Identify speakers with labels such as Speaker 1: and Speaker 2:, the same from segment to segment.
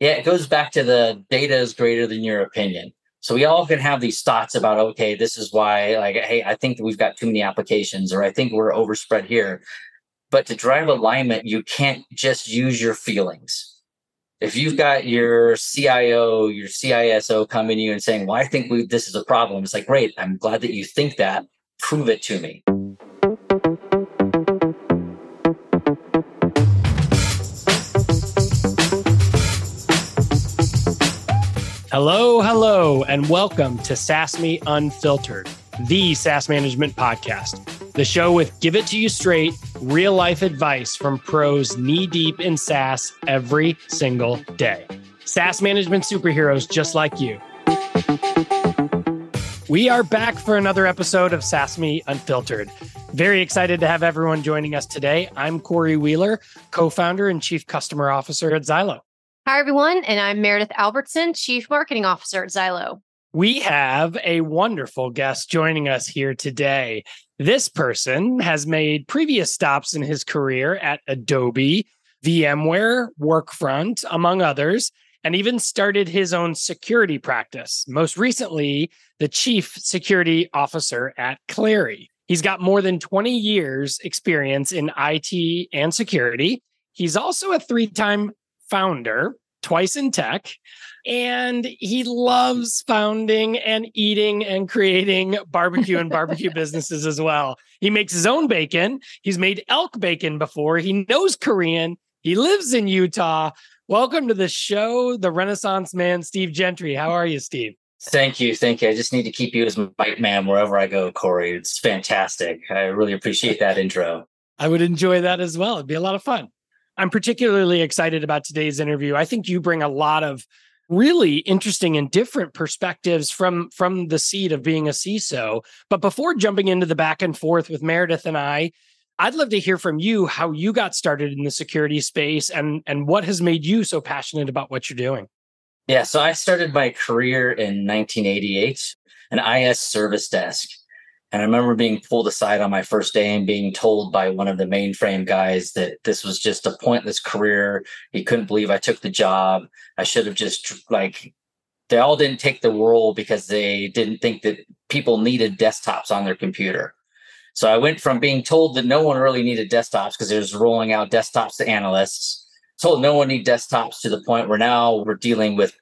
Speaker 1: Yeah, it goes back to the data is greater than your opinion. So we all can have these thoughts about, okay, this is why, like, hey, I think we've got too many applications, or I think we're overspread here. But to drive alignment, you can't just use your feelings. If you've got your CIO, your CISO coming to you and saying, well, I think we, this is a problem, it's like, great, I'm glad that you think that. Prove it to me.
Speaker 2: Hello, hello, and welcome to SaaSme Unfiltered, the SaaS management podcast, the show with give it to you straight, real life advice from pros knee deep in SaaS every single day. SaaS management superheroes just like you. We are back for another episode of SaaSme Unfiltered. Very excited to have everyone joining us today. I'm Corey Wheeler, co founder and chief customer officer at Zylo.
Speaker 3: Hi, everyone. And I'm Meredith Albertson, Chief Marketing Officer at Zylo.
Speaker 2: We have a wonderful guest joining us here today. This person has made previous stops in his career at Adobe, VMware, Workfront, among others, and even started his own security practice. Most recently, the chief security officer at Clari. He's got more than 20 years experience in IT and security. He's also a three-time founder, twice in tech, and he loves founding and eating and creating barbecue and barbecue businesses as well. He makes his own bacon. He's made elk bacon before. He knows Korean. He lives in Utah. Welcome to the show, the Renaissance man, Steve Gentry. How are you, Steve?
Speaker 1: Thank you. Thank you. I just need to keep you as my bite man wherever I go, Corey. It's fantastic. I really appreciate that intro.
Speaker 2: I would enjoy that as well. It'd be a lot of fun. I'm particularly excited about today's interview. I think you bring a lot of really interesting and different perspectives from from the seat of being a CISO. But before jumping into the back and forth with Meredith and I, I'd love to hear from you how you got started in the security space and and what has made you so passionate about what you're doing.
Speaker 1: Yeah, so I started my career in 1988, an IS service desk. And I remember being pulled aside on my first day and being told by one of the mainframe guys that this was just a pointless career. He couldn't believe I took the job. I should have just like they all didn't take the role because they didn't think that people needed desktops on their computer. So I went from being told that no one really needed desktops because was rolling out desktops to analysts, told no one need desktops to the point where now we're dealing with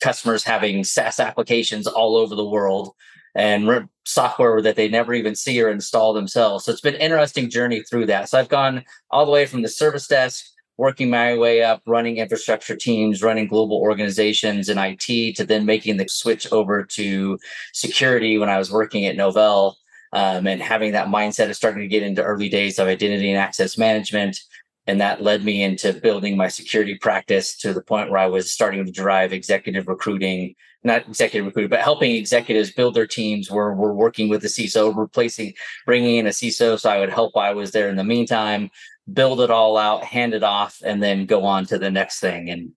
Speaker 1: customers having SaaS applications all over the world and software that they never even see or install themselves. So it's been an interesting journey through that. So I've gone all the way from the service desk, working my way up, running infrastructure teams, running global organizations in IT, to then making the switch over to security when I was working at Novell. Um, and having that mindset of starting to get into early days of identity and access management. And that led me into building my security practice to the point where I was starting to drive executive recruiting not executive recruiting, but helping executives build their teams where we're working with the CISO, replacing, bringing in a CISO. So I would help while I was there in the meantime, build it all out, hand it off, and then go on to the next thing. And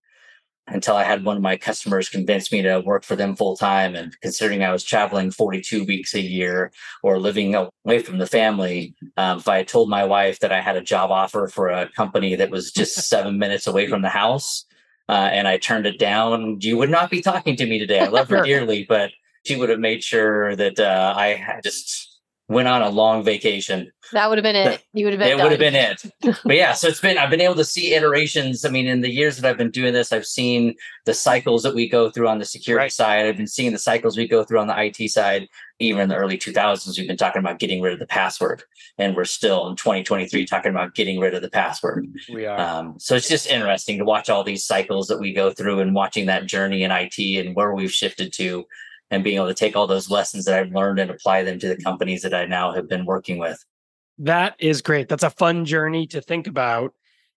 Speaker 1: until I had one of my customers convince me to work for them full time. And considering I was traveling 42 weeks a year or living away from the family, um, if I had told my wife that I had a job offer for a company that was just seven minutes away from the house, uh, and I turned it down, you would not be talking to me today. I love her dearly, but she would have made sure that uh, I just went on a long vacation.
Speaker 3: That would have been it. You would have been.
Speaker 1: It done. would have been it. but yeah, so it's been. I've been able to see iterations. I mean, in the years that I've been doing this, I've seen the cycles that we go through on the security right. side. I've been seeing the cycles we go through on the IT side. Even in the early 2000s, we've been talking about getting rid of the password, and we're still in 2023 talking about getting rid of the password.
Speaker 2: We are. Um,
Speaker 1: so it's just interesting to watch all these cycles that we go through and watching that journey in IT and where we've shifted to and being able to take all those lessons that I've learned and apply them to the companies that I now have been working with.
Speaker 2: That is great. That's a fun journey to think about.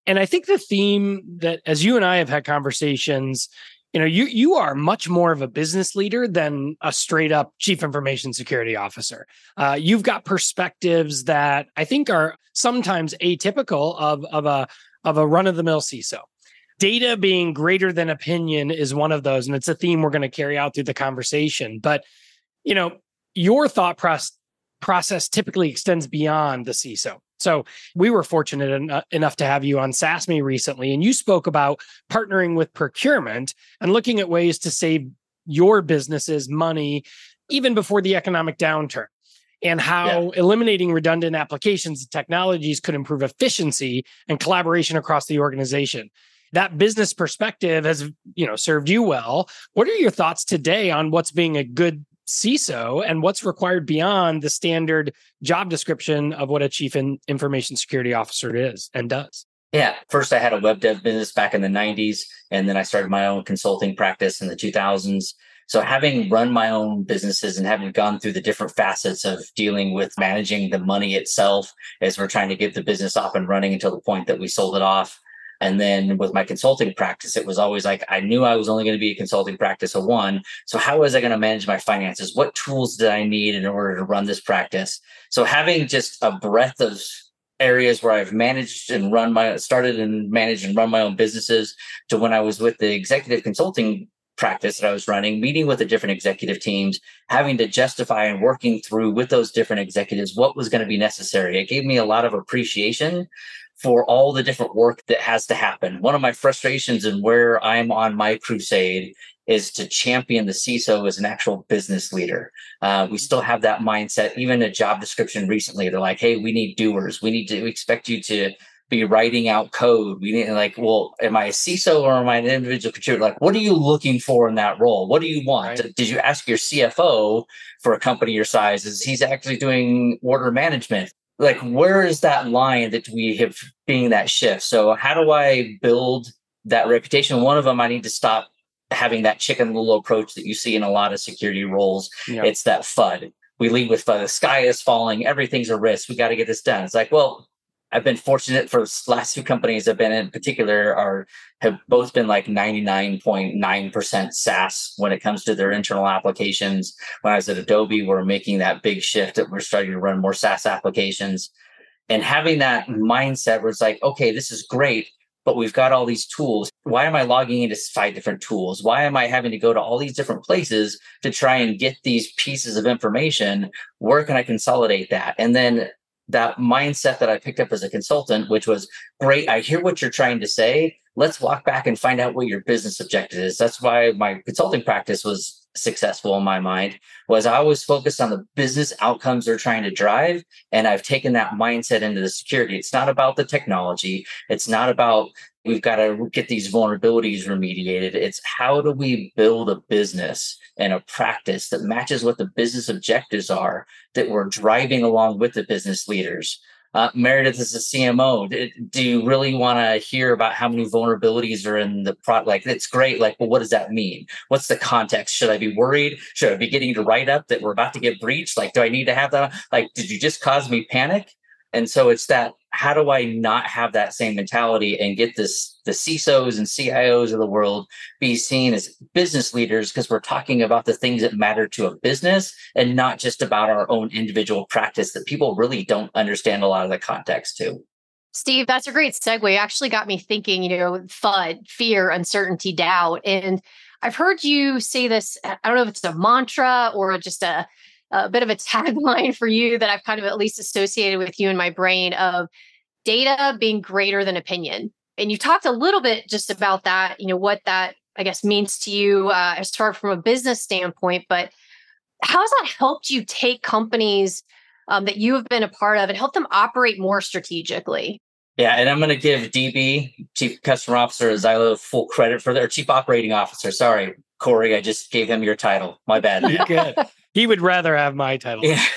Speaker 2: And I think the theme that as you and I have had conversations, you know, you you are much more of a business leader than a straight up chief information security officer. Uh, you've got perspectives that I think are sometimes atypical of of a of a run of the mill CISO data being greater than opinion is one of those and it's a theme we're going to carry out through the conversation. But you know your thought process process typically extends beyond the CISO So we were fortunate en- uh, enough to have you on SaaSMe recently, and you spoke about partnering with procurement and looking at ways to save your businesses money even before the economic downturn and how yeah. eliminating redundant applications and technologies could improve efficiency and collaboration across the organization that business perspective has you know served you well what are your thoughts today on what's being a good CISO and what's required beyond the standard job description of what a chief information security officer is and does.
Speaker 1: Yeah. First, I had a web dev business back in the 90s, and then I started my own consulting practice in the 2000s. So, having run my own businesses and having gone through the different facets of dealing with managing the money itself as we're trying to get the business up and running until the point that we sold it off, and then with my consulting practice, it was always like I knew I was only going to be a consulting practice of one. So how was I going to manage my finances? What tools did I need in order to run this practice? So having just a breadth of areas where I've managed and run my started and managed and run my own businesses to when I was with the executive consulting practice that I was running, meeting with the different executive teams, having to justify and working through with those different executives what was going to be necessary. It gave me a lot of appreciation for all the different work that has to happen. One of my frustrations and where I'm on my crusade is to champion the CISO as an actual business leader. Uh, we still have that mindset. Even a job description recently, they're like, "Hey, we need doers. We need to we expect you to be writing out code. We need like, well, am I a CISO or am I an individual contributor? Like, what are you looking for in that role? What do you want? Right. Did you ask your CFO for a company your size? Is he's actually doing order management? Like where is that line that we have being that shift? So how do i build that reputation? One of them i need to stop having that chicken little approach that you see in a lot of security roles. Yep. it's that fud. We lead with FUD. the sky is falling. Everything's a risk. We got to get this done. It's like well I've been fortunate for the last two companies I've been in particular are have both been like 99.9% SaaS when it comes to their internal applications. When I was at Adobe, we're making that big shift that we're starting to run more SaaS applications. And having that mm-hmm. mindset where it's like, okay, this is great, but we've got all these tools. Why am I logging into five different tools? Why am I having to go to all these different places to try and get these pieces of information? Where can I consolidate that? And then that mindset that I picked up as a consultant, which was great. I hear what you're trying to say. Let's walk back and find out what your business objective is. That's why my consulting practice was successful in my mind was I always focused on the business outcomes they're trying to drive. And I've taken that mindset into the security. It's not about the technology. It's not about we've got to get these vulnerabilities remediated. It's how do we build a business and a practice that matches what the business objectives are that we're driving along with the business leaders. Uh, Meredith is a CMO. Do you really want to hear about how many vulnerabilities are in the product? Like, it's great. Like, well, what does that mean? What's the context? Should I be worried? Should I be getting to write up that we're about to get breached? Like, do I need to have that? Like, did you just cause me panic? And so it's that how do I not have that same mentality and get this the CISOs and CIOs of the world be seen as business leaders because we're talking about the things that matter to a business and not just about our own individual practice that people really don't understand a lot of the context to.
Speaker 3: Steve, that's a great segue. Actually got me thinking, you know, FUD, fear, uncertainty, doubt. And I've heard you say this, I don't know if it's a mantra or just a a bit of a tagline for you that I've kind of at least associated with you in my brain of data being greater than opinion. And you talked a little bit just about that, you know, what that I guess means to you uh, as far from a business standpoint. But how has that helped you take companies um, that you have been a part of and help them operate more strategically?
Speaker 1: Yeah, and I'm going to give DB, Chief Customer Officer Zylo, full credit for their Chief Operating Officer. Sorry, Corey, I just gave him your title. My bad.
Speaker 2: good. He would rather have my title.
Speaker 1: Yeah.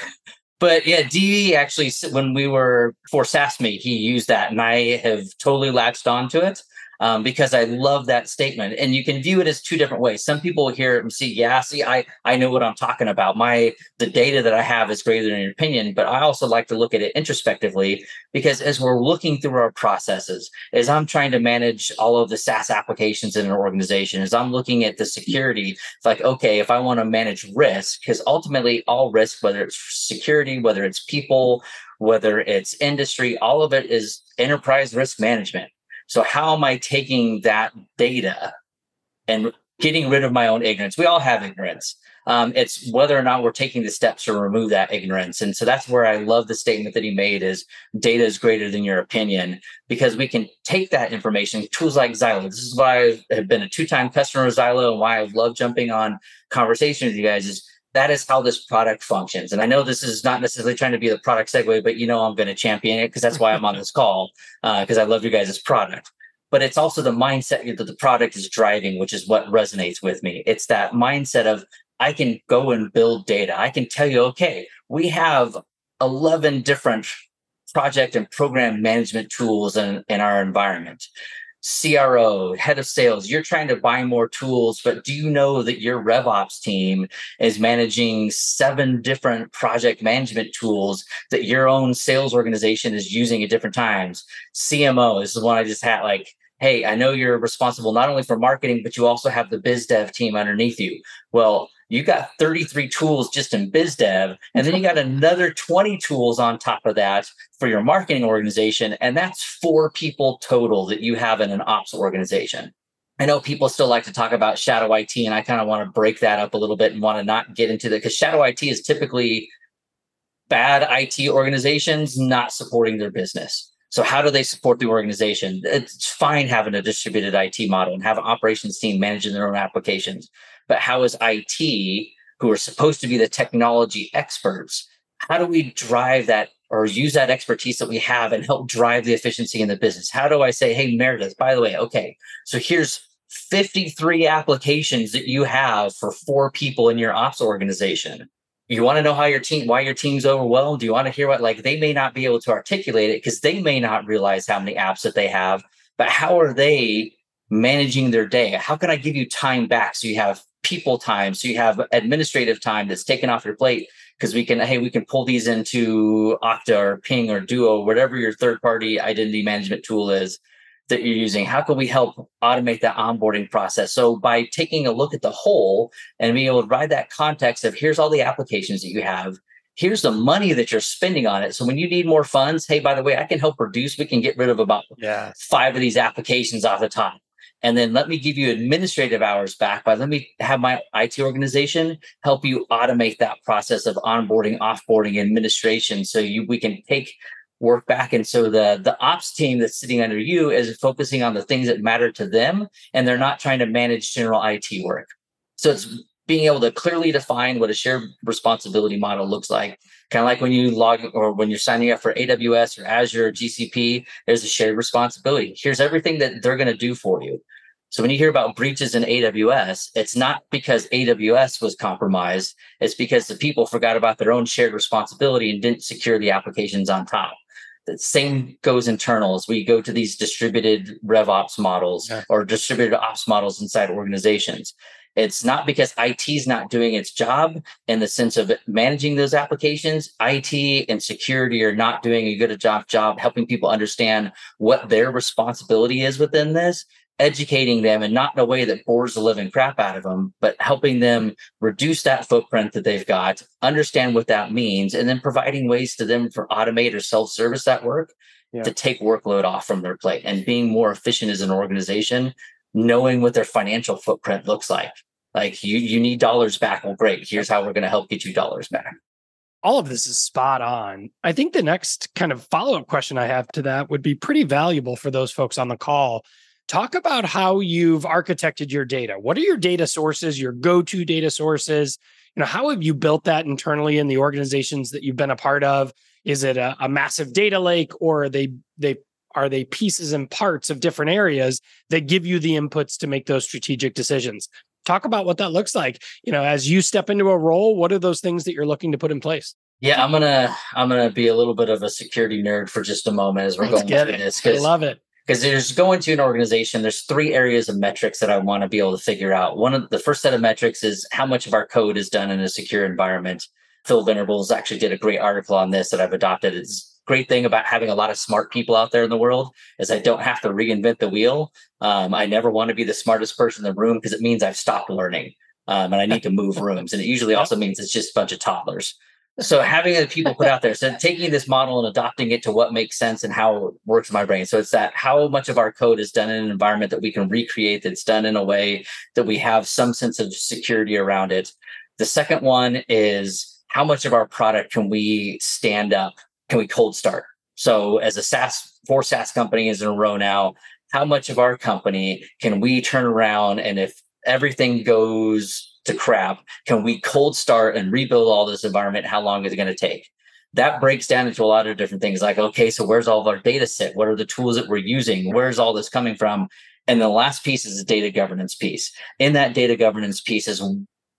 Speaker 1: But yeah, D actually, when we were for SaaSMe, he used that, and I have totally latched onto it um, because I love that statement. And you can view it as two different ways. Some people hear it and see, yeah, see, I I know what I'm talking about. My the data that I have is greater than your opinion, but I also like to look at it introspectively because as we're looking through our processes, as I'm trying to manage all of the SaaS applications in an organization, as I'm looking at the security, like, okay, if I want to manage risk, because ultimately all risk, whether it's security, whether it's people, whether it's industry, all of it is enterprise risk management. So how am I taking that data and getting rid of my own ignorance. We all have ignorance. Um, it's whether or not we're taking the steps to remove that ignorance. And so that's where I love the statement that he made is data is greater than your opinion because we can take that information, tools like Zylo. This is why I have been a two-time customer of Zylo and why I love jumping on conversations with you guys is that is how this product functions. And I know this is not necessarily trying to be the product segue, but you know I'm going to champion it because that's why I'm on this call because uh, I love you guys' product but it's also the mindset that the product is driving, which is what resonates with me. It's that mindset of I can go and build data. I can tell you, okay, we have 11 different project and program management tools in, in our environment. CRO, head of sales, you're trying to buy more tools, but do you know that your RevOps team is managing seven different project management tools that your own sales organization is using at different times? CMO, this is one I just had like hey, I know you're responsible not only for marketing, but you also have the biz dev team underneath you. Well, you got 33 tools just in biz dev, and then you got another 20 tools on top of that for your marketing organization. And that's four people total that you have in an ops organization. I know people still like to talk about shadow IT, and I kind of want to break that up a little bit and want to not get into that because shadow IT is typically bad IT organizations not supporting their business. So how do they support the organization? It's fine having a distributed IT model and have an operations team managing their own applications. But how is IT, who are supposed to be the technology experts, how do we drive that or use that expertise that we have and help drive the efficiency in the business? How do I say, hey, Meredith, by the way, okay, so here's 53 applications that you have for four people in your ops organization. You want to know how your team why your team's overwhelmed? Do you want to hear what like they may not be able to articulate it because they may not realize how many apps that they have but how are they managing their day? How can i give you time back so you have people time. So you have administrative time that's taken off your plate because we can hey we can pull these into okta or ping or duo whatever your third party identity management tool is that you're using. How can we help automate that onboarding process? So by taking a look at the whole and being able to provide that context of here's all the applications that you have. Here's the money that you're spending on it. So when you need more funds hey by the way i can help reduce. We can get rid of about yeah. five of these applications off the top and then let me give you administrative hours back by let me have my IT organization help you automate that process of onboarding, offboarding, administration. So you we can take work back. And so the the ops team that's sitting under you is focusing on the things that matter to them, and they're not trying to manage general IT work. So it's being able to clearly define what a shared responsibility model looks like. Kind of like when you log or when you're signing up for AWS or Azure or GCP, there's a shared responsibility. Here's everything that they're going to do for you. So when you hear about breaches in AWS, it's not because AWS was compromised. It's because the people forgot about their own shared responsibility and didn't secure the applications on top. The same goes internal as we go to these distributed RevOps models yeah. or distributed ops models inside organizations. It's not because IT is not doing its job in the sense of managing those applications. IT and security are not doing a good job job helping people understand what their responsibility is within this educating them and not in a way that bores the living crap out of them, but helping them reduce that footprint that they've got, understand what that means, and then providing ways to them for automate or self-service that work yeah. to take workload off from their plate and being more efficient as an organization, knowing what their financial footprint looks like. Like you, you need dollars back. Well, great. Here's how we're going to help get you dollars back
Speaker 2: all of this is spot on. I think the next kind of follow up question I have to that would be pretty valuable for those folks on the call Talk about how you've architected your data. What are your data sources, your go-to data sources? You know, how have you built that internally in the organizations that you've been a part of? Is it a, a massive data lake or they they are they pieces and parts of different areas that give you the inputs to make those strategic decisions? Talk about what that looks like. You know, as you step into a role, what are those things that you're looking to put in place?
Speaker 1: Yeah, I'm gonna I'm gonna be a little bit of a security nerd for just a moment as we're Let's going through
Speaker 2: it. this. I love it
Speaker 1: because there's going to an organization there's three areas of metrics that i want to be able to figure out one of the first set of metrics is how much of our code is done in a secure environment phil venables actually did a great article on this that i've adopted it's great thing about having a lot of smart people out there in the world is i don't have to reinvent the wheel um, i never want to be the smartest person in the room because it means i've stopped learning um, and i need to move rooms and it usually also means it's just a bunch of toddlers so having the people put out there, so taking this model and adopting it to what makes sense and how it works in my brain. So it's that how much of our code is done in an environment that we can recreate that's done in a way that we have some sense of security around it. The second one is how much of our product can we stand up? Can we cold start? So as a SaaS, four SaaS companies in a row now, how much of our company can we turn around and if everything goes to crap, can we cold start and rebuild all this environment? How long is it going to take? That breaks down into a lot of different things like, okay, so where's all of our data sit? What are the tools that we're using? Where's all this coming from? And the last piece is the data governance piece. In that data governance piece is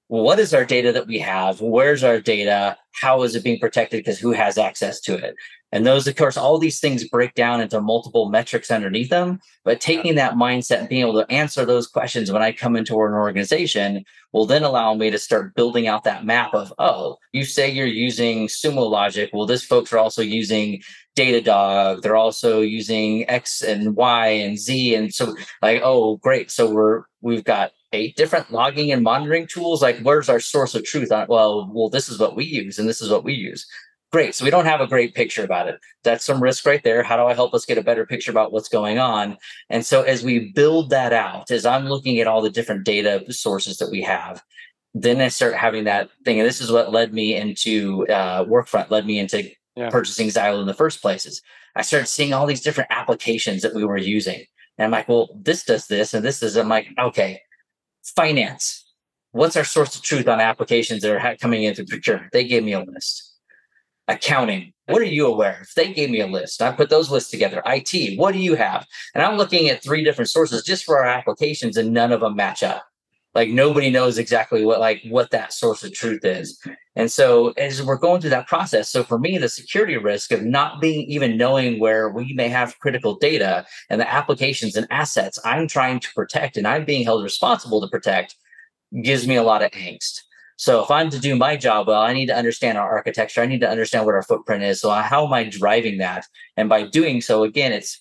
Speaker 1: what is our data that we have? Where's our data? How is it being protected? Because who has access to it? And those, of course, all these things break down into multiple metrics underneath them. But taking that mindset and being able to answer those questions when I come into an organization will then allow me to start building out that map of, oh, you say you're using Sumo Logic. Well, this folks are also using Datadog. They're also using X and Y and Z. And so like, oh, great. So we're we've got eight different logging and monitoring tools. Like, where's our source of truth on Well, well, this is what we use, and this is what we use. Great. So we don't have a great picture about it. That's some risk right there. How do I help us get a better picture about what's going on? And so as we build that out, as I'm looking at all the different data sources that we have, then I start having that thing. And this is what led me into uh, Workfront, led me into yeah. purchasing Zylo in the first places. I started seeing all these different applications that we were using. And I'm like, well, this does this and this is, I'm like, okay, finance. What's our source of truth on applications that are coming into procurement? They gave me a list. Accounting. What are you aware of? They gave me a list. I put those lists together. IT. What do you have? And I'm looking at three different sources just for our applications, and none of them match up like nobody knows exactly what like what that source of truth is. And so as we're going through that process so for me the security risk of not being even knowing where we may have critical data and the applications and assets i'm trying to protect and i'm being held responsible to protect gives me a lot of angst. So if i'm to do my job well i need to understand our architecture. I need to understand what our footprint is. So how am i driving that? And by doing so again it's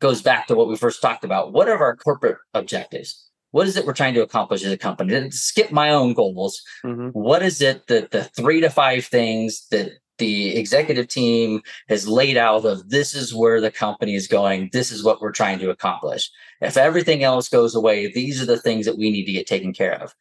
Speaker 1: goes back to what we first talked about. What are our corporate objectives what is it we're trying to accomplish as a company? To skip my own goals. Mm-hmm. What is it that the three to five things that the executive team has laid out of this is where the company is going. This is what we're trying to accomplish. If everything else goes away, these are the things that we need to get taken care of.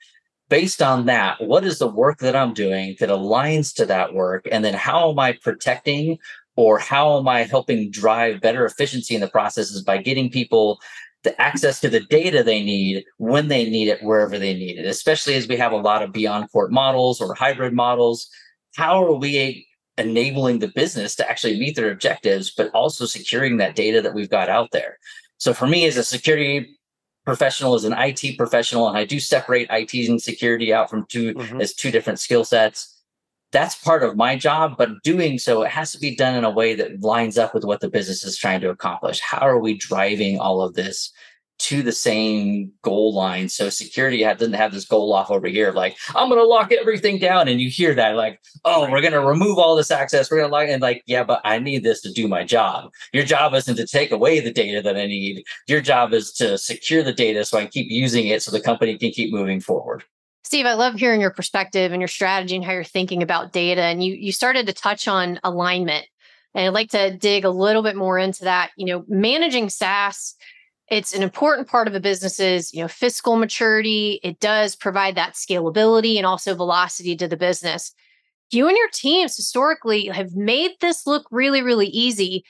Speaker 1: Based on that, what is the work that I'm doing that aligns to that work? And then how am I protecting or how am I helping drive better efficiency in the processes by getting people the access to the data they need when they need it, wherever they need it, especially as we have a lot of beyond court models or hybrid models. How are we enabling the business to actually meet their objectives, but also securing that data that we've got out there? So for me as a security professional, as an IT professional, and I do separate IT and security out from 2 mm-hmm. as two different skill sets that's part of my job but doing so it has to be done in a way that lines up with what the business is trying to accomplish. How are we driving all of this to the same goal line? So security doesn't have this goal off over here like i'm going to lock everything down and you hear that like oh we're going to remove all this access we're going to lock and like yeah but i need this to do my job. Your job isn't to take away the data that i need. Your job is to secure the data so i can keep using it so the company can keep moving forward
Speaker 3: Steve, I love hearing your perspective and your strategy and how you're thinking about data. And you you started to touch on alignment. And I'd like to dig a little bit more into that. You know, managing SaaS, it's an important part of a business's, you know, fiscal maturity. It does provide that scalability and also velocity to the business. You and your teams historically have made this look really, really easy.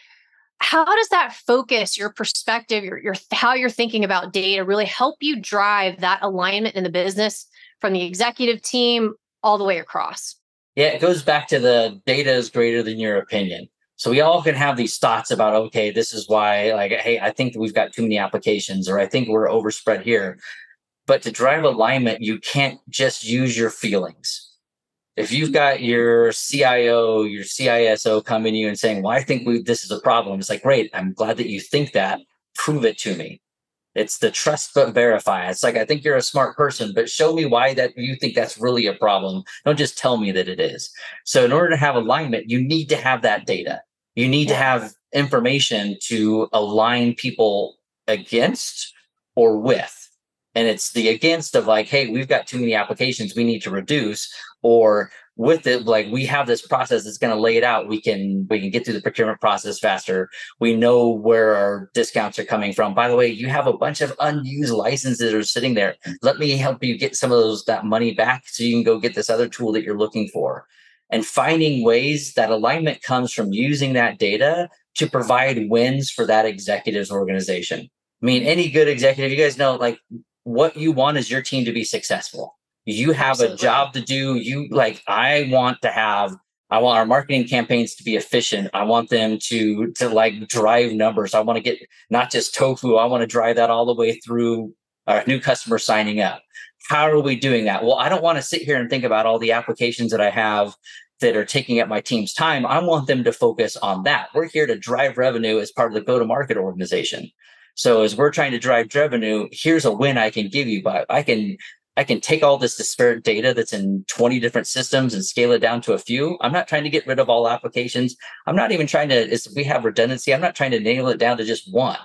Speaker 3: How does that focus your perspective, your, your how you're thinking about data really help you drive that alignment in the business from the executive team all the way across.
Speaker 1: Yeah, it goes back to the data is greater than your opinion. So we all can have these thoughts about, okay, this is why, like, hey, I think we've got too many applications, or I think we're overspread here. But to drive alignment, you can't just use your feelings. If you've mm-hmm. got your CIO, your CISO coming to you and saying, well, I think we, this is a problem, it's like, great, I'm glad that you think that. Prove it to me. It's the trust but verify. It's like I think you're a smart person, but show me why that you think that's really a problem. Don't just tell me that it is. So in order to have alignment, you need to have that data. You need to have information to align people against or with. And it's the against of like, hey, we've got too many applications we need to reduce, or with it like we have this process that's going to lay it out. We can we can get through the procurement process faster. We know where our discounts are coming from. By the way you have a bunch of unused licenses that are sitting there. Let me help you get some of those that money back so you can go get this other tool that you're looking for. And finding ways that alignment comes from using that data to provide wins for that executive's organization. I mean any good executive you guys know like what you want is your team to be successful you have Absolutely. a job to do. You like i want to have i want our marketing campaigns to be efficient. I want them to to like drive numbers. I want to get not just tofu i want to drive that all the way through our new customer signing up. How are we doing that? Well i don't want to sit here and think about all the applications that i have that are taking up my team's time. I want them to focus on that. We're here to drive revenue as part of the go to market organization. So as we're trying to drive revenue, here's a win I can give you, but I can I can take all this disparate data that's in 20 different systems and scale it down to a few. I'm not trying to get rid of all applications. I'm not even trying to, if we have redundancy, I'm not trying to nail it down to just one.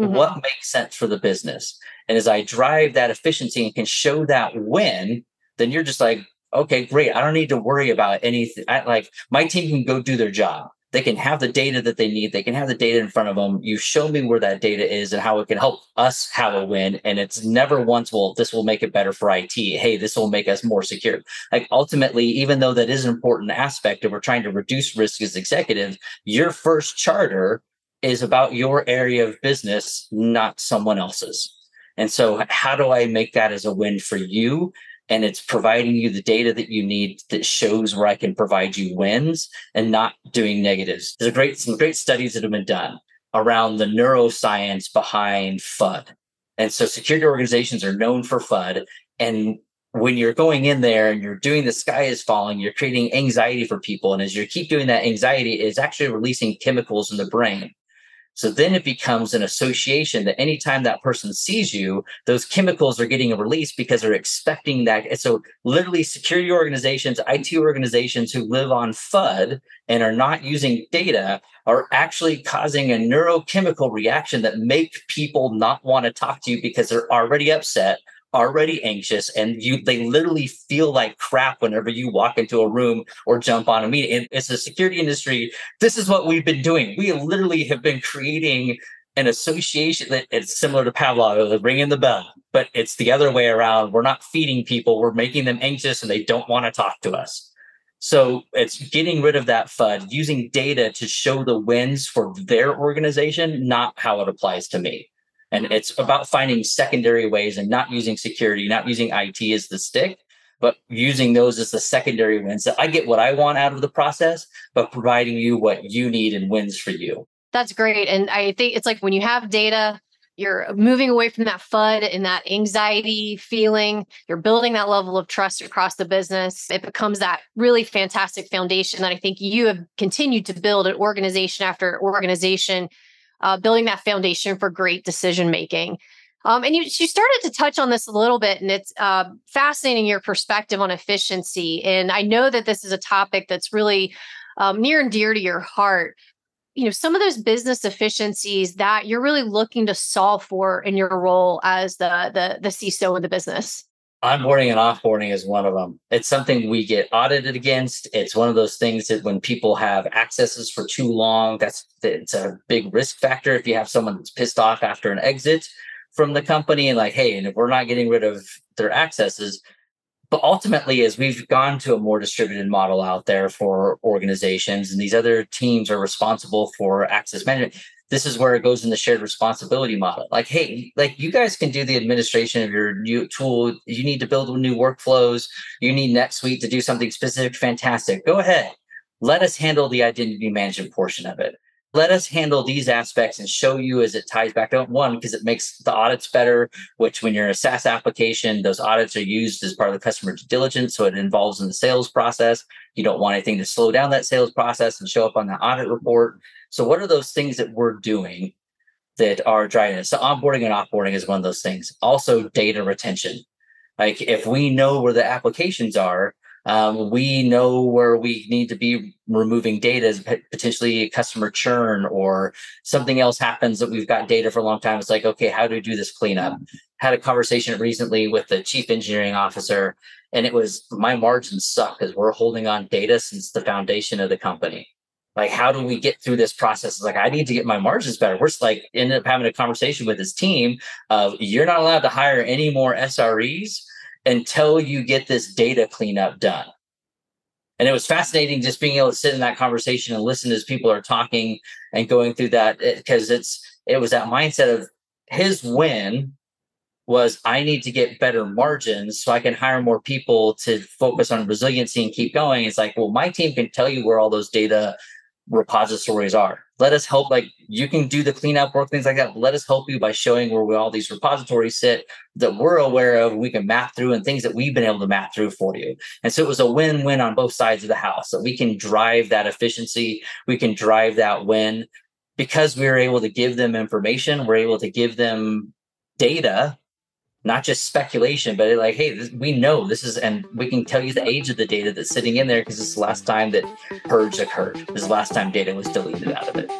Speaker 1: Mm-hmm. What makes sense for the business? And as I drive that efficiency and can show that win, then you're just like, okay, great. I don't need to worry about anything. I, like my team can go do their job they can have the data that they need. They can have the data in front of them. You show me where that data is and how it can help us have a win. And it's never once, well, this will make it better for IT. Hey, this will make us more secure. Like ultimately, even though that is an important aspect and we're trying to reduce risk as executives, your first charter is about your area of business, not someone else's. And so, how do I make that as a win for you? And it's providing you the data that you need that shows where I can provide you wins and not doing negatives. There's a great some great studies that have been done around the neuroscience behind FUD. And so security organizations are known for FUD. And when you're going in there and you're doing the sky is falling, you're creating anxiety for people. And as you keep doing that, anxiety is actually releasing chemicals in the brain. So then it becomes an association that anytime that person sees you, those chemicals are getting released because they're expecting that. And so literally security organizations, IT organizations who live on FUD and are not using data are actually causing a neurochemical reaction that make people not want to talk to you because they're already upset already anxious and you they literally feel like crap whenever you walk into a room or jump on a meeting. It's a security industry. This is what we've been doing. We literally have been creating an association that it's similar to Pavlov, ringing the bell, but it's the other way around. We're not feeding people, we're making them anxious and they don't want to talk to us. So it's getting rid of that FUD, using data to show the wins for their organization, not how it applies to me. And mm-hmm. it's about finding secondary ways and not using security, not using IT as the stick, but using those as the secondary wins. So I get what I want out of the process, but providing you what you need and wins for you.
Speaker 3: That's great. And I think it's like when you have data, you're moving away from that FUD and that anxiety feeling. You're building that level of trust across the business. It becomes that really fantastic foundation that I think you have continued to build at organization after organization uh, building that foundation for great decision making. Um, and you, you started to touch on this a little bit, and it's uh, fascinating your perspective on efficiency. And I know that this is a topic that's really um, near and dear to your heart. You know, some of those business efficiencies that you're really looking to solve for in your role as the the, the CISO of the business
Speaker 1: onboarding and offboarding is one of them. It's something we get audited against. It's one of those things that when people have accesses for too long, that's it's a big risk factor. If you have someone that's pissed off after an exit from the company and like, hey, and if we're not getting rid of their accesses, but ultimately, as we've gone to a more distributed model out there for organizations, and these other teams are responsible for access management, this is where it goes in the shared responsibility model. Like, hey, like you guys can do the administration of your new tool. You need to build new workflows. You need NetSuite to do something specific. Fantastic. Go ahead. Let us handle the identity management portion of it. Let us handle these aspects and show you as it ties back to one, because it makes the audits better, which when you're a SaaS application, those audits are used as part of the customer due diligence. So it involves in the sales process. You don't want anything to slow down that sales process and show up on the audit report. So, what are those things that we're doing that are driving us? So, onboarding and offboarding is one of those things. Also, data retention. Like, if we know where the applications are, um, we know where we need to be removing data, potentially customer churn or something else happens that we've got data for a long time. It's like, okay, how do we do this cleanup? had a conversation recently with the chief engineering officer, and it was my margins suck because we're holding on data since the foundation of the company. Like, how do we get through this process? It's like, I need to get my margins better. We're like, ended up having a conversation with his team of you're not allowed to hire any more SREs until you get this data cleanup done. And it was fascinating just being able to sit in that conversation and listen as people are talking and going through that eh, because it's it was that mindset of his win was I need to get better margins so I can hire more people to focus on resiliency and keep going. It's like, well, my team can tell you where all those data repositories are. Let us help, like you can do the cleanup work, things like that. Let us help you by showing where we, all these repositories sit that we're aware of, we can map through and things that we've been able to map through for you. And so it was a win-win on both sides of the house that we can drive that efficiency, we can drive that win because we were able to give them information, we're able to give them data not just speculation, but like, hey, this, we know this is, and we can tell you the age of the data that's sitting in there because it's the last time that purge occurred. This is the last time data was deleted out of it.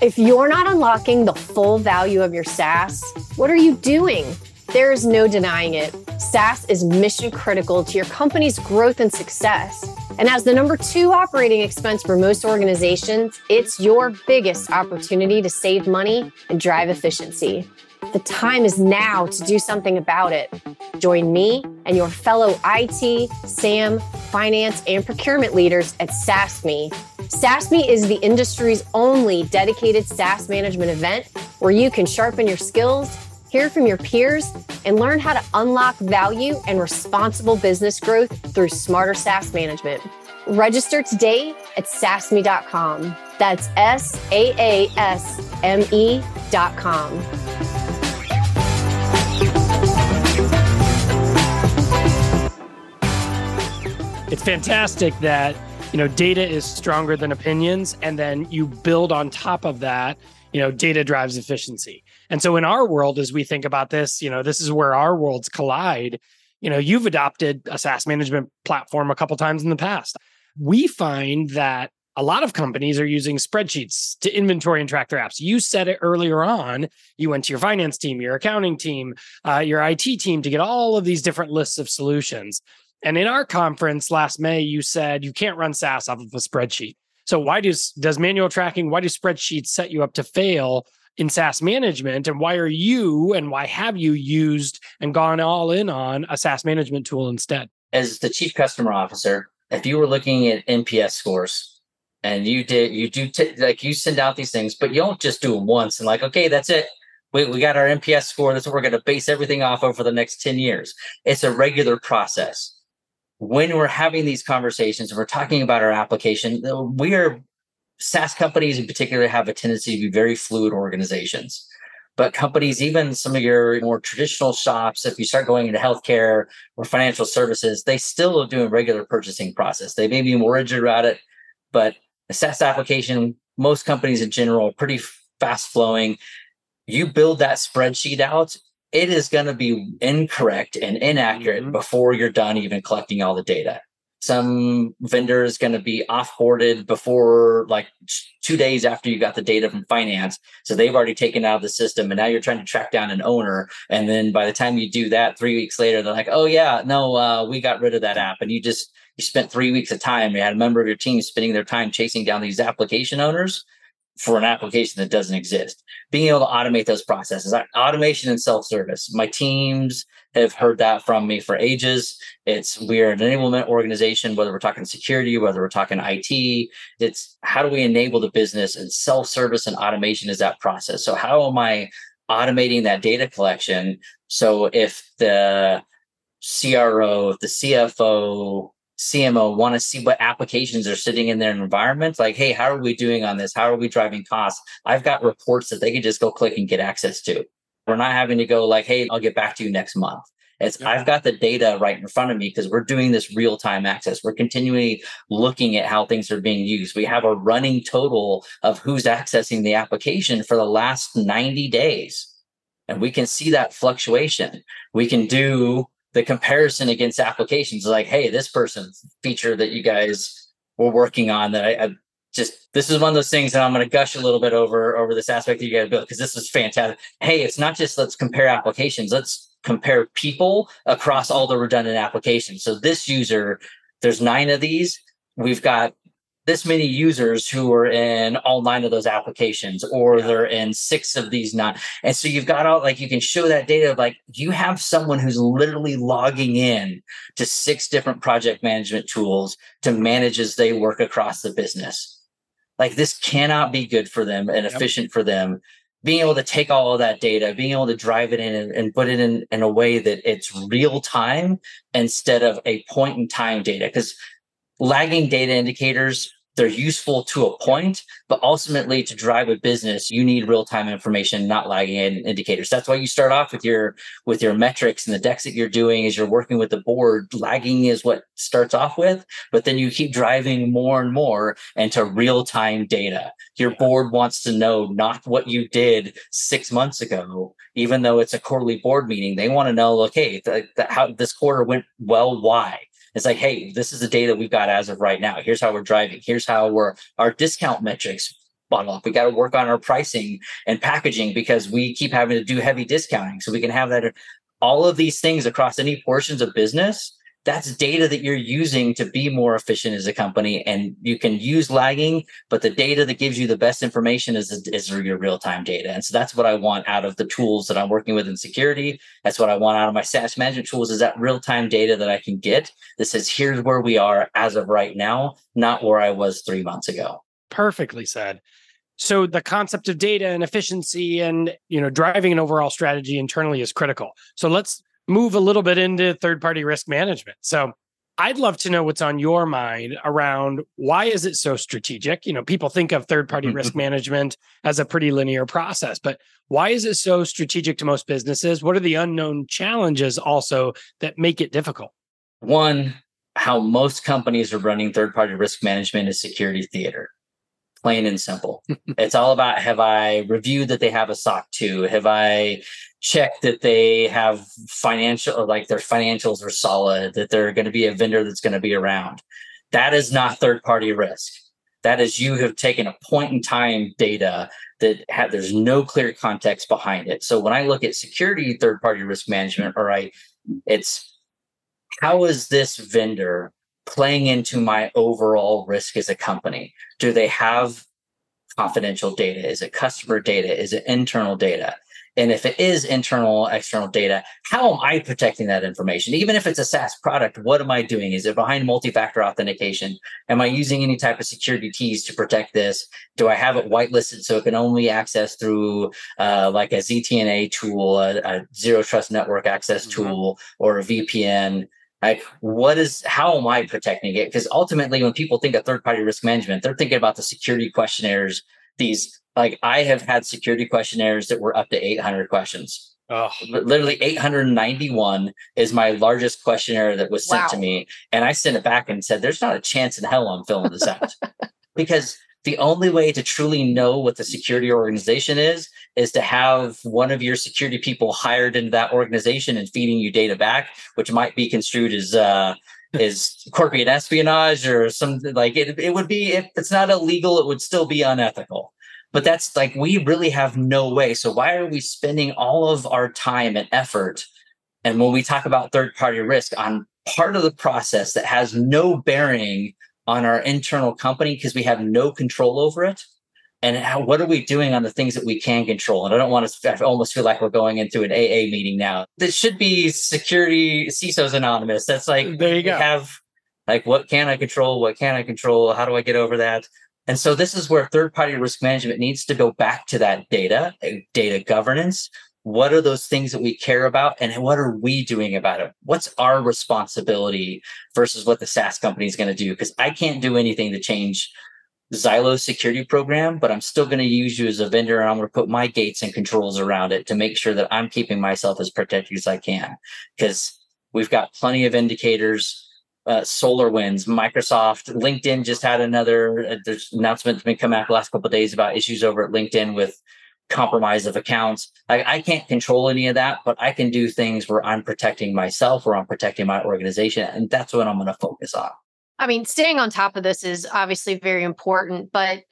Speaker 3: If you're not unlocking the full value of your SaaS, what are you doing? There is no denying it. SaaS is mission critical to your company's growth and success. And as the number two operating expense for most organizations, it's your biggest opportunity to save money and drive efficiency. The time is now to do something about it. Join me and your fellow IT, SAM, finance, and procurement leaders at SaaSMe. SaaSMe is the industry's only dedicated SaaS management event where you can sharpen your skills hear from your peers, and learn how to unlock value and responsible business growth through smarter SaaS management. Register today at saasme.com. That's S A A S M E.com.
Speaker 2: It's fantastic that you know data is stronger than opinions and then you build on top of that you know data drives efficiency and so in our world, as we think about this, you know, this is where our worlds collide. You know, you've adopted a SaaS management platform a couple times in the past. We find that a lot of companies are using spreadsheets to inventory and track their apps. You said it earlier on. You went to your finance team, your accounting team, uh, your IT team to get all of these different lists of solutions. And in our conference last May, you said you can't run SaaS off of a spreadsheet. So why does does manual tracking? Why do spreadsheets set you up to fail in SaaS management? And why are you and why have you used and gone all in on a SaaS management tool instead?
Speaker 1: As the chief customer officer, if you were looking at NPS scores and you did, you do t- like you send out these things, but you don't just do them once and like, okay, that's it. We, we got our NPS score. That's what we're going to base everything off of for the next 10 years. It's a regular process. When we're having these conversations and we're talking about our application, we are SaaS companies in particular have a tendency to be very fluid organizations. But companies, even some of your more traditional shops, if you start going into healthcare or financial services, they still are doing regular purchasing process. They may be more rigid about it, but a SaaS application, most companies in general are pretty fast flowing. You build that spreadsheet out, it is going to be incorrect and inaccurate mm-hmm. before you're done even collecting all the data some vendor is going to be off-boarded before like two days after you got the data from finance. So they've already taken out of the system and now you're trying to track down an owner. And then by the time you do that three weeks later they're like oh yeah no uh, we got rid of that app. And you just you spent three weeks of time. You had a member of your team spending their time chasing down these application owners for an application that doesn't exist. Being able to automate those processes, automation and self-service. My teams have heard that from me for ages. It's we're an enablement organization, whether we're talking security, whether we're talking IT. It's how do we enable the business and self-service and automation is that process. So how am I automating that data collection? So if the CRO, if the CFO, CMO want to see what applications are sitting in their environment. Like, hey, how are we doing on this? How are we driving costs? I've got reports that they can just go click and get access to. We're not having to go like, hey, I'll get back to you next month. It's yeah. I've got the data right in front of me because we're doing this real time access. We're continually looking at how things are being used. We have a running total of who's accessing the application for the last 90 days. And we can see that fluctuation. We can do the comparison against applications like hey this person's feature that you guys were working on that I, I just this is one of those things that I'm going to gush a little bit over over this aspect that you guys built because this is fantastic. Hey, it's not just let's compare applications. Let's compare people across all the redundant applications. So this user, there's nine of these. We've got this many users who are in all nine of those applications or yeah. they're in six of these nine and so you've got all like you can show that data of like you have someone who's literally logging in to six different project management tools to manage as they work across the business like this cannot be good for them and efficient yep. for them being able to take all of that data, being able to drive it in and, and, put it in in a way that it's real time instead of a point in time data. Because lagging data indicators they're useful to a point, but ultimately to drive a business, you need real-time information, not lagging indicators. That's why you start off with your with your metrics and the decks that you're doing as you're working with the board. Lagging is what starts off with, but then you keep driving more and more into real-time data. Your board wants to know not what you did six months ago, even though it's a quarterly board meeting. They want to know, okay, how this quarter went well, why? It's like, hey, this is the data we've got as of right now. Here's how we're driving. Here's how we're our discount metrics bottle up. We got to work on our pricing and packaging because we keep having to do heavy discounting. So we can have that all of these things across any portions of business that's data that you're using to be more efficient as a company and you can use lagging but the data that gives you the best information is, is your real-time data. And so that's what i want out of the tools that i'm working with in security. That's what i want out of my SaaS management tools is that real-time data that i can get that says here's where we are as of right now not where i was three months ago.
Speaker 2: Perfectly said. So the concept of data and efficiency and you know driving an overall strategy internally is critical. So let's move a little bit into third party risk management. So I'd love to know what's on your mind around why is it so strategic? You know, people think of third party mm-hmm. risk management as a pretty linear process, but why is it so strategic to most businesses? What are the unknown challenges also that make it difficult?
Speaker 1: One, how most companies are running third party risk management is security theater plain and simple. it's all about have I reviewed that they have a SOC 2? Have I checked that they have financial, like their financials are solid, that they're going to be a vendor that's going to be around? That is not third party risk. That is you have taken a point in time data that have, there's no clear context behind it. So when I look at security third party risk management, all right, it's how is this vendor playing into my overall risk as a company? Do they have confidential data? Is it customer data? Is it internal data? And if it is internal, external data, how am I protecting that information? Even if it's a SaaS product, what am I doing? Is it behind multi factor authentication? Am I using any type of security keys to protect this? Do I have it whitelisted so it can only access through uh, like a ZTNA tool, a, a zero trust network access mm-hmm. tool, or a VPN? Like what is how am i protecting it because ultimately when people think of third party risk management they're thinking about the security questionnaires these like i have had security questionnaires that were up to 800 questions Oh. Literally 891 is my largest questionnaire that was sent wow. to me. And I sent it back and said, There's not a chance in hell I'm filling this out. because the only way to truly know what the security organization is is to have one of your security people hired into that organization and feeding you data back, which might be construed as uh, is corporate espionage or something like it. It would be if it's not illegal, it would still be unethical. But that's like we really have no way. So why are we spending all of our time and effort? And when we talk about third party risk on part of the process that has no bearing on our internal company because we have no control over it and how, what are we doing on the things that we can control? And I don't want to I almost feel like we're going into an AA meeting now. This should be security CISOs anonymous. That's like
Speaker 2: there you go.
Speaker 1: Have like what can I control? What can I control? How do I get over that? And so this is where third party risk management needs to go back to that data, eh, data governance. What are those things that we care about and what are we doing about it? What's our responsibility versus what the SaaS company is going to do? Because I can't do anything to change Zylo security program, but I'm still going to use you as a vendor and I'm going to put my gates and controls around it to make sure that I'm keeping myself as protected as I can. Because we've got plenty of indicators. Uh, SolarWinds, Microsoft, LinkedIn just had another uh, there's announcement been coming out the last couple of days about issues over at LinkedIn with compromise of accounts. I, I can't control any of that, but I can do things where I'm protecting myself or I'm protecting my organization. And that's what I'm going to focus on.
Speaker 3: I mean, staying on top of this is obviously very important, but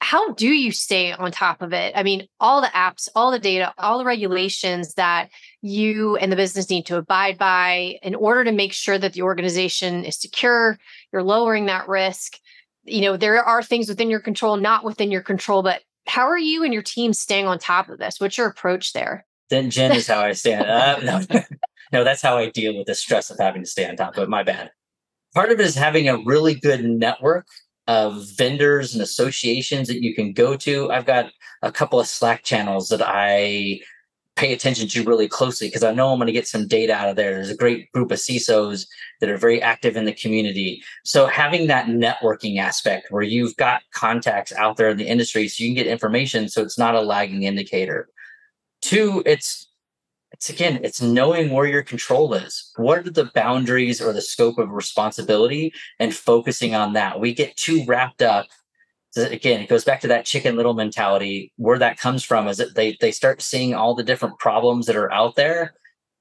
Speaker 3: how do you stay on top of it? I mean, all the apps, all the data, all the regulations that you and the business need to abide by in order to make sure that the organization is secure, you're lowering that risk. You know, there are things within your control, not within your control, but how are you and your team staying on top of this? What's your approach there?
Speaker 1: Then Jen is how I stand. Uh, no, no, that's how I deal with the stress of having to stay on top of it. My bad. Part of it is having a really good network of vendors and associations that you can go to. I've got a couple of Slack channels that I pay attention to really closely because I know I'm going to get some data out of there. There's a great group of CISOs that are very active in the community. So having that networking aspect where you've got contacts out there in the industry so you can get information so it's not a lagging indicator. Two, it's it's again, it's knowing where your control is. What are the boundaries or the scope of responsibility and focusing on that? We get too wrapped up. Again, it goes back to that chicken little mentality. Where that comes from is that they they start seeing all the different problems that are out there.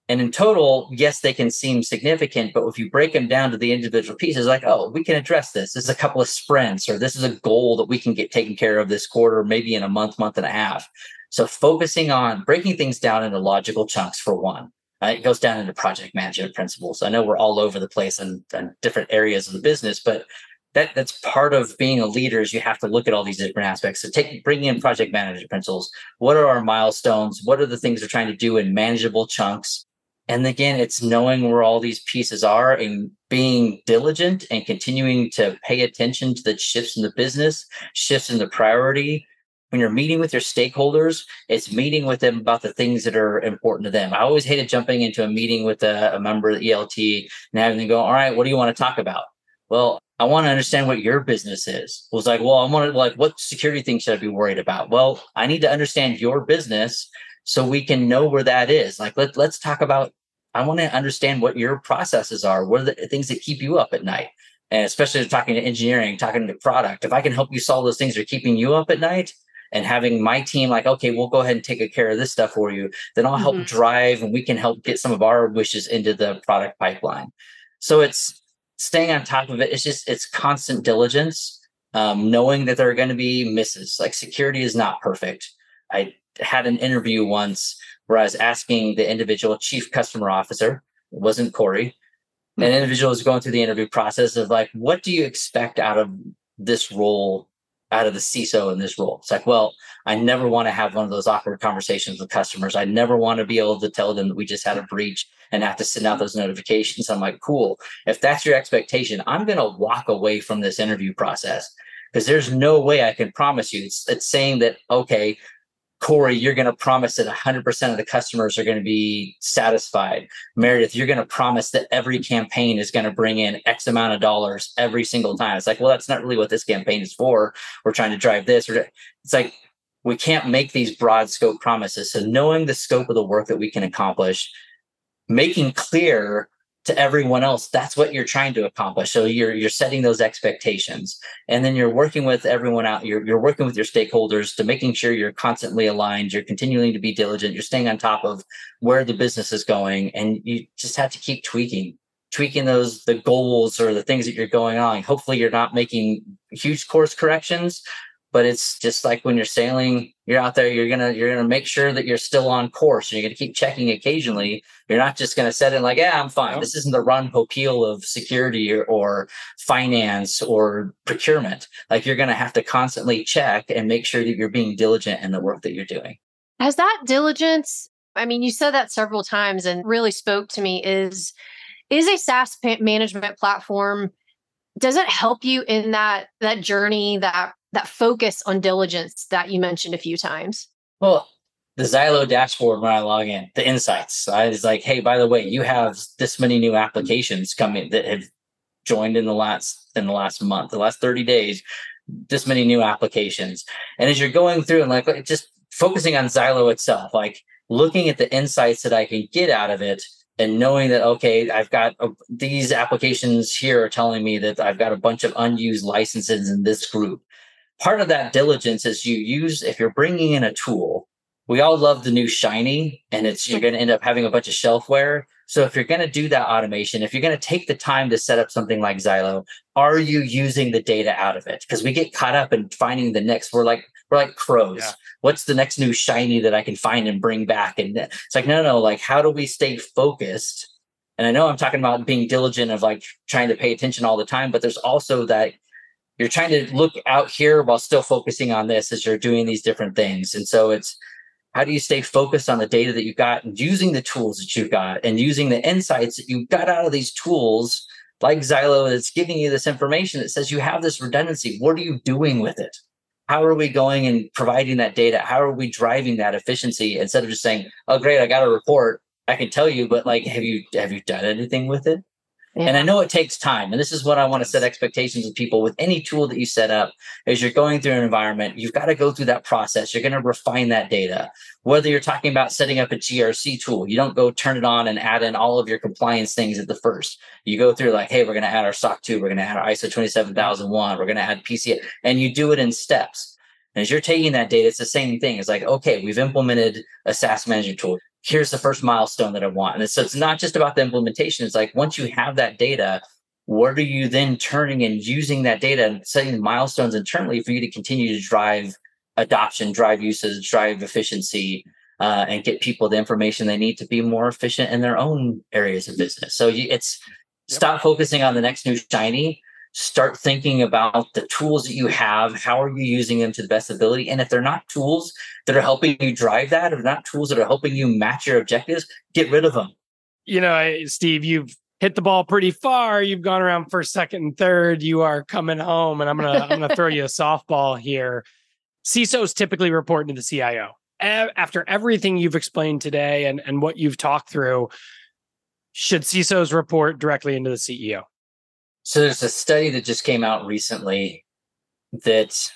Speaker 1: And in total, yes, they can seem significant, but if you break them down to the individual pieces, like, oh, we can address this. This is a couple of sprints, or this is a goal that we can get taken care of this quarter, maybe in a month, month and a half. So focusing on breaking things down into logical chunks for one. Uh, it goes down into project management principles. I know we're all over the place and different areas of the business, but that that's part of being a leader is you have to look at all these different aspects. So take bringing in project management principles. What are our milestones? What are the things we're trying to do in manageable chunks? And again, it's knowing where all these pieces are and being diligent and continuing to pay attention to the shifts in the business, shifts in the priority, when you're meeting with your stakeholders, it's meeting with them about the things that are important to them. I always hated jumping into a meeting with a, a member of the ELT and having them go, All right, what do you want to talk about? Well, I want to understand what your business is. It was like, well, I want to like what security things should I be worried about? Well, I need to understand your business so we can know where that is. Like let, let's talk about I want to understand what your processes are. What are the things that keep you up at night? And especially talking to engineering, talking to product. If I can help you solve those things that are keeping you up at night, and having my team like, okay, we'll go ahead and take care of this stuff for you. Then I'll help mm-hmm. drive and we can help get some of our wishes into the product pipeline. So it's staying on top of it. It's just, it's constant diligence, um, knowing that there are going to be misses. Like security is not perfect. I had an interview once where I was asking the individual chief customer officer, it wasn't Corey, an mm-hmm. individual was going through the interview process of like, what do you expect out of this role out of the CISO in this role. It's like, well, I never want to have one of those awkward conversations with customers. I never want to be able to tell them that we just had a breach and have to send out those notifications. I'm like, cool. If that's your expectation, I'm going to walk away from this interview process because there's no way I can promise you. It's, it's saying that, okay, Corey, you're going to promise that 100% of the customers are going to be satisfied. Meredith, you're going to promise that every campaign is going to bring in X amount of dollars every single time. It's like, well, that's not really what this campaign is for. We're trying to drive this. It's like, we can't make these broad scope promises. So, knowing the scope of the work that we can accomplish, making clear to everyone else that's what you're trying to accomplish. So you're you're setting those expectations. And then you're working with everyone out you're, you're working with your stakeholders to making sure you're constantly aligned you're continuing to be diligent you're staying on top of where the business is going and you just have to keep tweaking tweaking those the goals or the things that you're going on. Hopefully you're not making huge course corrections but it's just like when you're sailing you're out there you're gonna you're gonna make sure that you're still on course and you're gonna keep checking occasionally. You're not just gonna set in like yeah i'm fine. This isn't the Ron Popeil of security or, or finance or procurement. Like you're gonna have to constantly check and make sure that you're being diligent in the work that you're doing.
Speaker 3: Has that diligence i mean you said that several times and really spoke to me is is a SaaS management platform does it help you in that that journey that that focus on diligence that you mentioned a few times?
Speaker 1: Well, the Zylo dashboard when I log in, the insights. I was like, hey, by the way, you have this many new applications coming that have joined in the last in the last month, the last 30 days, this many new applications. And as you're going through and like just focusing on Zylo itself, like looking at the insights that I can get out of it and knowing that okay i've got a, these applications here are telling me that i've got a bunch of unused licenses in this group part of that diligence is you use if you're bringing in a tool we all love the new shiny and it's you're going to end up having a bunch of shelfware So if you're going to do that automation, if you're going to take the time to set up something like Zylo, are you using the data out of it? Because we get caught up in finding the next. We're like we're like crows. Yeah. What's the next new shiny that I can find and bring back? And it's like no, no. Like how do we stay focused? And I know I'm talking about being diligent of like trying to pay attention all the time, but there's also that you're trying to look out here while still focusing on this as you're doing these different things. And so it's how do you stay focused on the data that you've got and using the tools that you've got and using the insights that you got out of these tools like Zylo that's giving you this information that says you have this redundancy. What are you doing with it? How are we going and providing that data? How are we driving that efficiency instead of just saying, "Oh, great, I got a report. I can tell you," but like, have you have you done anything with it? Yeah. And I know it takes time. And this is what I want to set expectations with people with any tool that you set up as you're going through an environment. You've got to go through that process. You're going to refine that data. Whether you're talking about setting up a GRC tool, you don't go turn it on and add in all of your compliance things at the first. You go through like, hey, we're going to add our SOC 2, we're going to add our ISO 27001, we're going to add PCI, and you do it in steps. And as you're taking that data, it's the same thing. It's like, okay, we've implemented a SaaS management tool here's the first milestone that I want. And so it's not just about the implementation. It's like once you have that data, what are you then turning and using that data and setting milestones internally for you to continue to drive adoption, drive usage, drive efficiency, uh, and get people the information they need to be more efficient in their own areas of business. So you, it's yep. stop focusing on the next new shiny start thinking about the tools that you have how are you using them to the best ability? And if they're not tools that are helping you drive that or not tools that are helping you match your objectives get rid of them.
Speaker 2: You know steve you've hit the ball pretty far. You've gone around first second and third. You are coming home and i'm gonna i'm gonna throw you a softball here. Cisos typically report to the cio after everything you've explained today and, and what you've talked through should cisos report directly into the ceo
Speaker 1: so there's a study that just came out recently that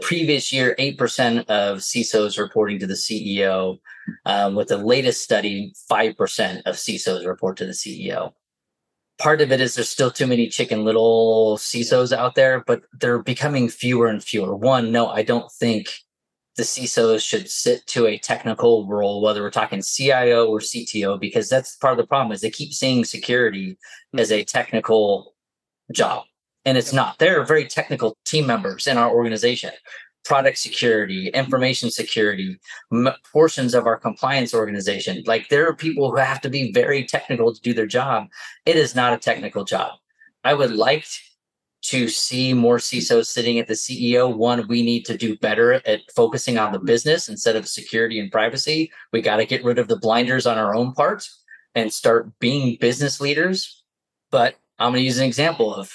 Speaker 1: previous year, 8% of CISOs reporting to the CEO. Um, with the latest study, 5% of CISOs report to the CEO. Part of it is there's still too many chicken little CISOs out there, but they're becoming fewer and fewer. One, no, I don't think the CISOs should sit to a technical role, whether we're talking CIO or CTO, because that's part of the problem is they keep seeing security hmm. as a technical job. And it's not. They're very technical team members in our organization. Product security, information security, m- portions of our compliance organization. Like there are people who have to be very technical to do their job. It is not a technical job. I would like to see more CISOs sitting at the CEO. One, we need to do better at focusing on the business instead of security and privacy. We got to get rid of the blinders on our own part and start being business leaders. But I'm going to use an example of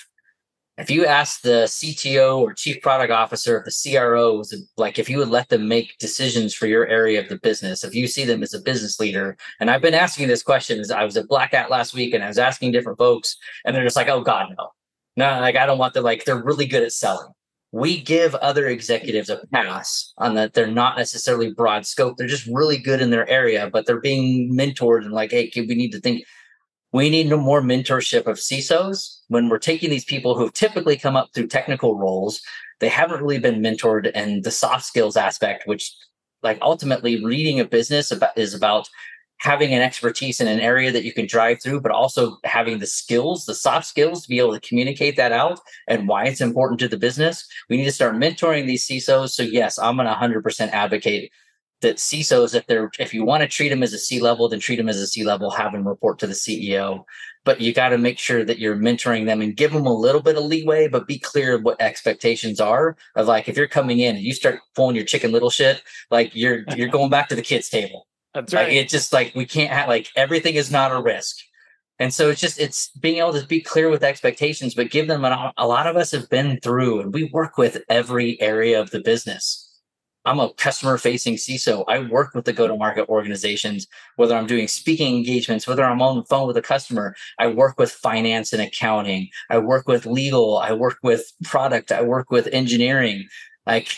Speaker 1: if you ask the CTO or chief product officer, the CRO was like, if you would let them make decisions for your area of the business, if you see them as a business leader, and I've been asking this question I was at Black Hat last week and I was asking different folks, and they're just like, oh God, no no, like I don't want the like they're really good at selling. We give other executives a pass on that they're not necessarily broad scope. They're just really good in their area, but they're being mentored and like, hey, we need to think we need more mentorship of CISOs when we're taking these people who've typically come up through technical roles. They haven't really been mentored in the soft skills aspect, which like ultimately reading a business about, is about having an expertise in an area that you can drive through, but also having the skills, the soft skills to be able to communicate that out and why it's important to the business. We need to start mentoring these CISOs. So yes, I'm going to 100% advocate that CISOs, if they're if you want to treat them as a C level, then treat them as a C level, have them report to the CEO. But you got to make sure that you're mentoring them and give them a little bit of leeway, but be clear of what expectations are. Of like if you're coming in and you start pulling your chicken little shit, like you're you're going back to the kids' table
Speaker 2: that's right.
Speaker 1: Like, it's just like we can't have like everything is not a risk. And so it's just it's being able to be clear with expectations, but give them an, a lot of us have been through and we work with every area of the business. I'm a customer facing CISO. I work with the go to market organizations, whether I'm doing speaking engagements, whether I'm on the phone with a customer. I work with finance and accounting. I work with legal. I work with product. I work with engineering. Like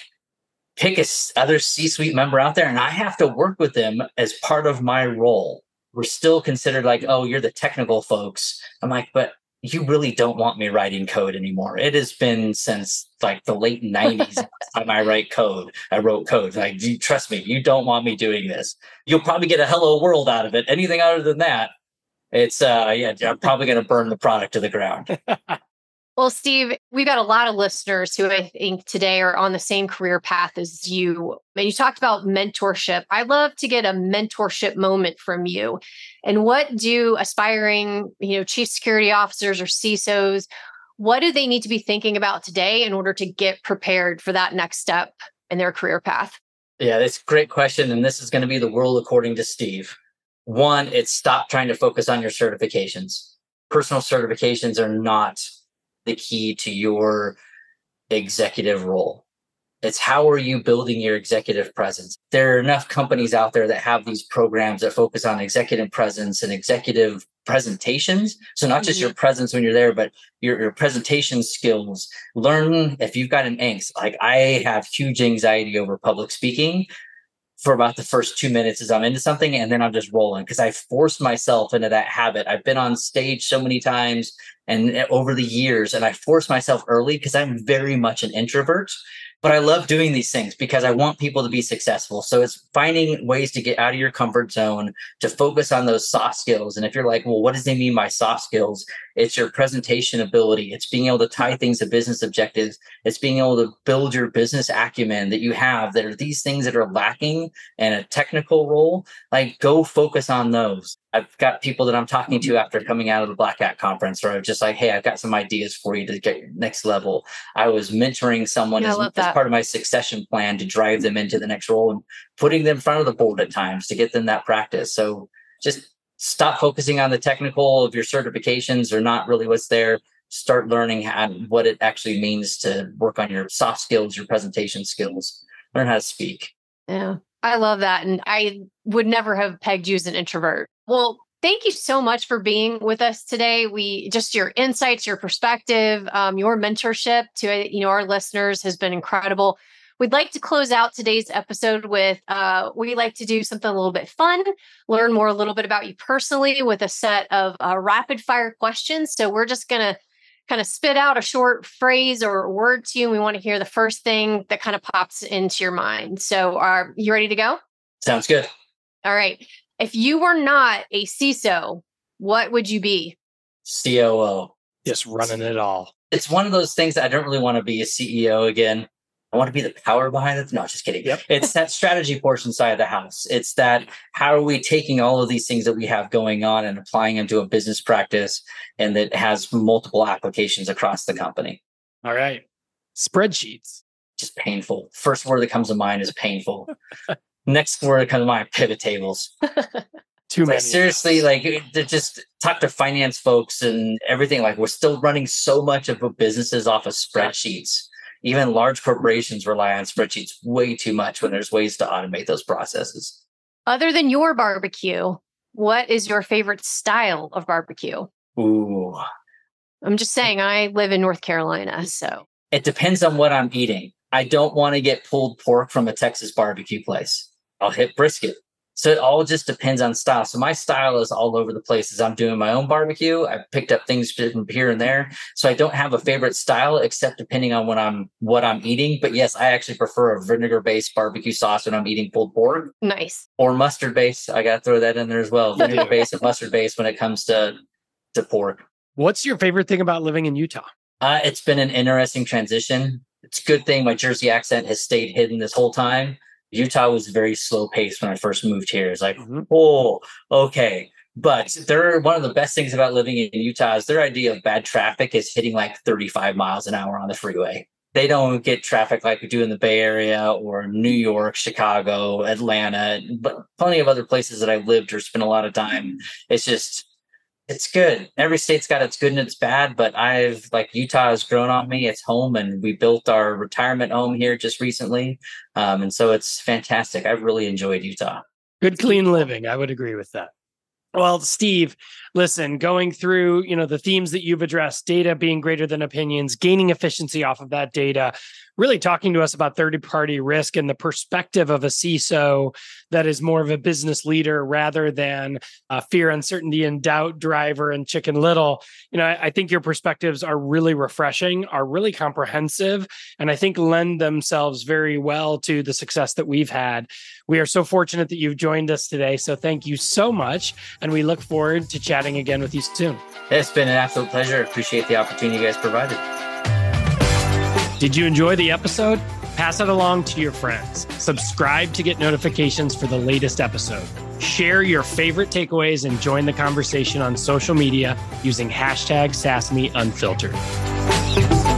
Speaker 1: pick a other C-suite member out there and I have to work with them as part of my role. We're still considered like, oh, you're the technical folks. I'm like, but you really don't want me writing code anymore. It has been since like the late 90s time I write code. I wrote code. Like, you, trust me, you don't want me doing this. You'll probably get a hello world out of it. Anything other than that, it's uh yeah, I'm probably gonna burn the product to the ground.
Speaker 3: Well, Steve, we've got a lot of listeners who I think today are on the same career path as you. And you talked about mentorship. I love to get a mentorship moment from you. And what do aspiring, you know, chief security officers or CISOs, what do they need to be thinking about today in order to get prepared for that next step in their career path?
Speaker 1: Yeah, that's a great question. And this is going to be the world according to Steve. One, it's stop trying to focus on your certifications. Personal certifications are not the key to your executive role. It's how are you building your executive presence? There are enough companies out there that have these programs that focus on executive presence and executive presentations. So not just mm-hmm. your presence when you're there, but your, your presentation skills. Learn if you've got an angst. Like I have huge anxiety over public speaking for about the first two minutes as I'm into something, and then I'm just rolling because I forced myself into that habit. I've been on stage so many times and eh, over the years, and I forced myself early because I'm very much an introvert but I love doing these things because I want people to be successful. So it's finding ways to get out of your comfort zone to focus on those soft skills. And if you're like, well, what does they mean by soft skills? It's your presentation ability. It's being able to tie things to business objectives. It's being able to build your business acumen that you have that are these things that are lacking in a technical role. Like go focus on those. I've got people that I'm talking to after coming out of the Black Hat conference, or I'm just like, hey, I've got some ideas for you to get next level. I was mentoring someone yeah, as, as, part of my succession plan to drive them into the next role and putting them in front of the board at times to get them that practice. So just stop focusing on the technical of your certifications or not really what's there. Start learning how, what it actually means to work on your soft skills, your presentation skills, learn how to speak.
Speaker 3: Yeah. I love that. And I would never have pegged you as an introvert. Well, thank you so much for being with us today. We just your insights, your perspective, um, your mentorship to you know our listeners has been incredible. We'd like to close out today's episode with uh, we like to do something a little bit fun, learn more a little bit about you personally with a set of uh, rapid fire questions. So we're just gonna kind of spit out a short phrase or word to you. And we want to hear the first thing that kind of pops into your mind. So are you ready to go?
Speaker 1: Sounds good.
Speaker 3: All right. If you were not a CISO, what would you be?
Speaker 1: COO.
Speaker 2: Just running it all.
Speaker 1: It's one of those things that I don't really want to be a CEO again. I want to be the power behind it. No, just kidding. Yep. It's that strategy portion side of the house. It's that how are we taking all of these things that we have going on and applying them to a business practice and that has multiple applications across the company.
Speaker 2: All right. Spreadsheets.
Speaker 1: Just painful. First word that comes to mind is painful. Next word that comes to mind, pivot tables.
Speaker 2: Too many.
Speaker 1: Like, seriously, like to just talk to finance folks and everything. Like we're still running so much of businesses off of spreadsheets even large corporations rely on spreadsheets way too much when there's ways to automate those processes.
Speaker 3: Other than your barbecue, what is your favorite style of barbecue?
Speaker 1: Ooh.
Speaker 3: I'm just saying, I live in North Carolina. So
Speaker 1: it depends on what I'm eating. I don't want to get pulled pork from a Texas barbecue place. I'll hit brisket. So it all just depends on style. So my style is all over the place. As I'm doing my own barbecue, I picked up things from here and there. So I don't have a favorite style except depending on what I'm what I'm eating. But yes, I actually prefer a vinegar based barbecue sauce when I'm eating pulled pork.
Speaker 3: Nice.
Speaker 1: Or mustard based. I gotta throw that in there as well. Vinegar based and mustard based when it comes to to pork.
Speaker 2: What's your favorite thing about living in Utah?
Speaker 1: Uh, it's been an interesting transition. It's a good thing my Jersey accent has stayed hidden this whole time. Utah was very slow paced when I first moved here. It's like, mm-hmm. oh, okay. But they're one of the best things about living in Utah is their idea of bad traffic is hitting like 35 miles an hour on the freeway. They don't get traffic like we do in the Bay Area or New York, Chicago, Atlanta, but plenty of other places that I've lived or spent a lot of time. It's just it's good. Every state's got its good and its bad, but I've like Utah has grown on me. It's home, and we built our retirement home here just recently, um, and so it's fantastic. I've really enjoyed Utah.
Speaker 2: Good, clean living. I would agree with that. Well, Steve, listen, going through, you know, the themes that you've addressed, data being greater than opinions, gaining efficiency off of that data, really talking to us about third party risk and the perspective of a CISO that is more of a business leader rather than fear, uncertainty, and doubt driver and chicken little. You know, I, I think your perspectives are really refreshing, are really comprehensive, and I think lend themselves very well to the success that we've had. We are so fortunate that you've joined us today. So thank you so much. And we look forward to chatting again with you soon.
Speaker 1: It's been an absolute pleasure. Appreciate the opportunity you guys provided.
Speaker 2: Did you enjoy the episode? Pass it along to your friends. Subscribe to get notifications for the latest episode. Share your favorite takeaways and join the conversation on social media using hashtag SaaSMeUnfiltered.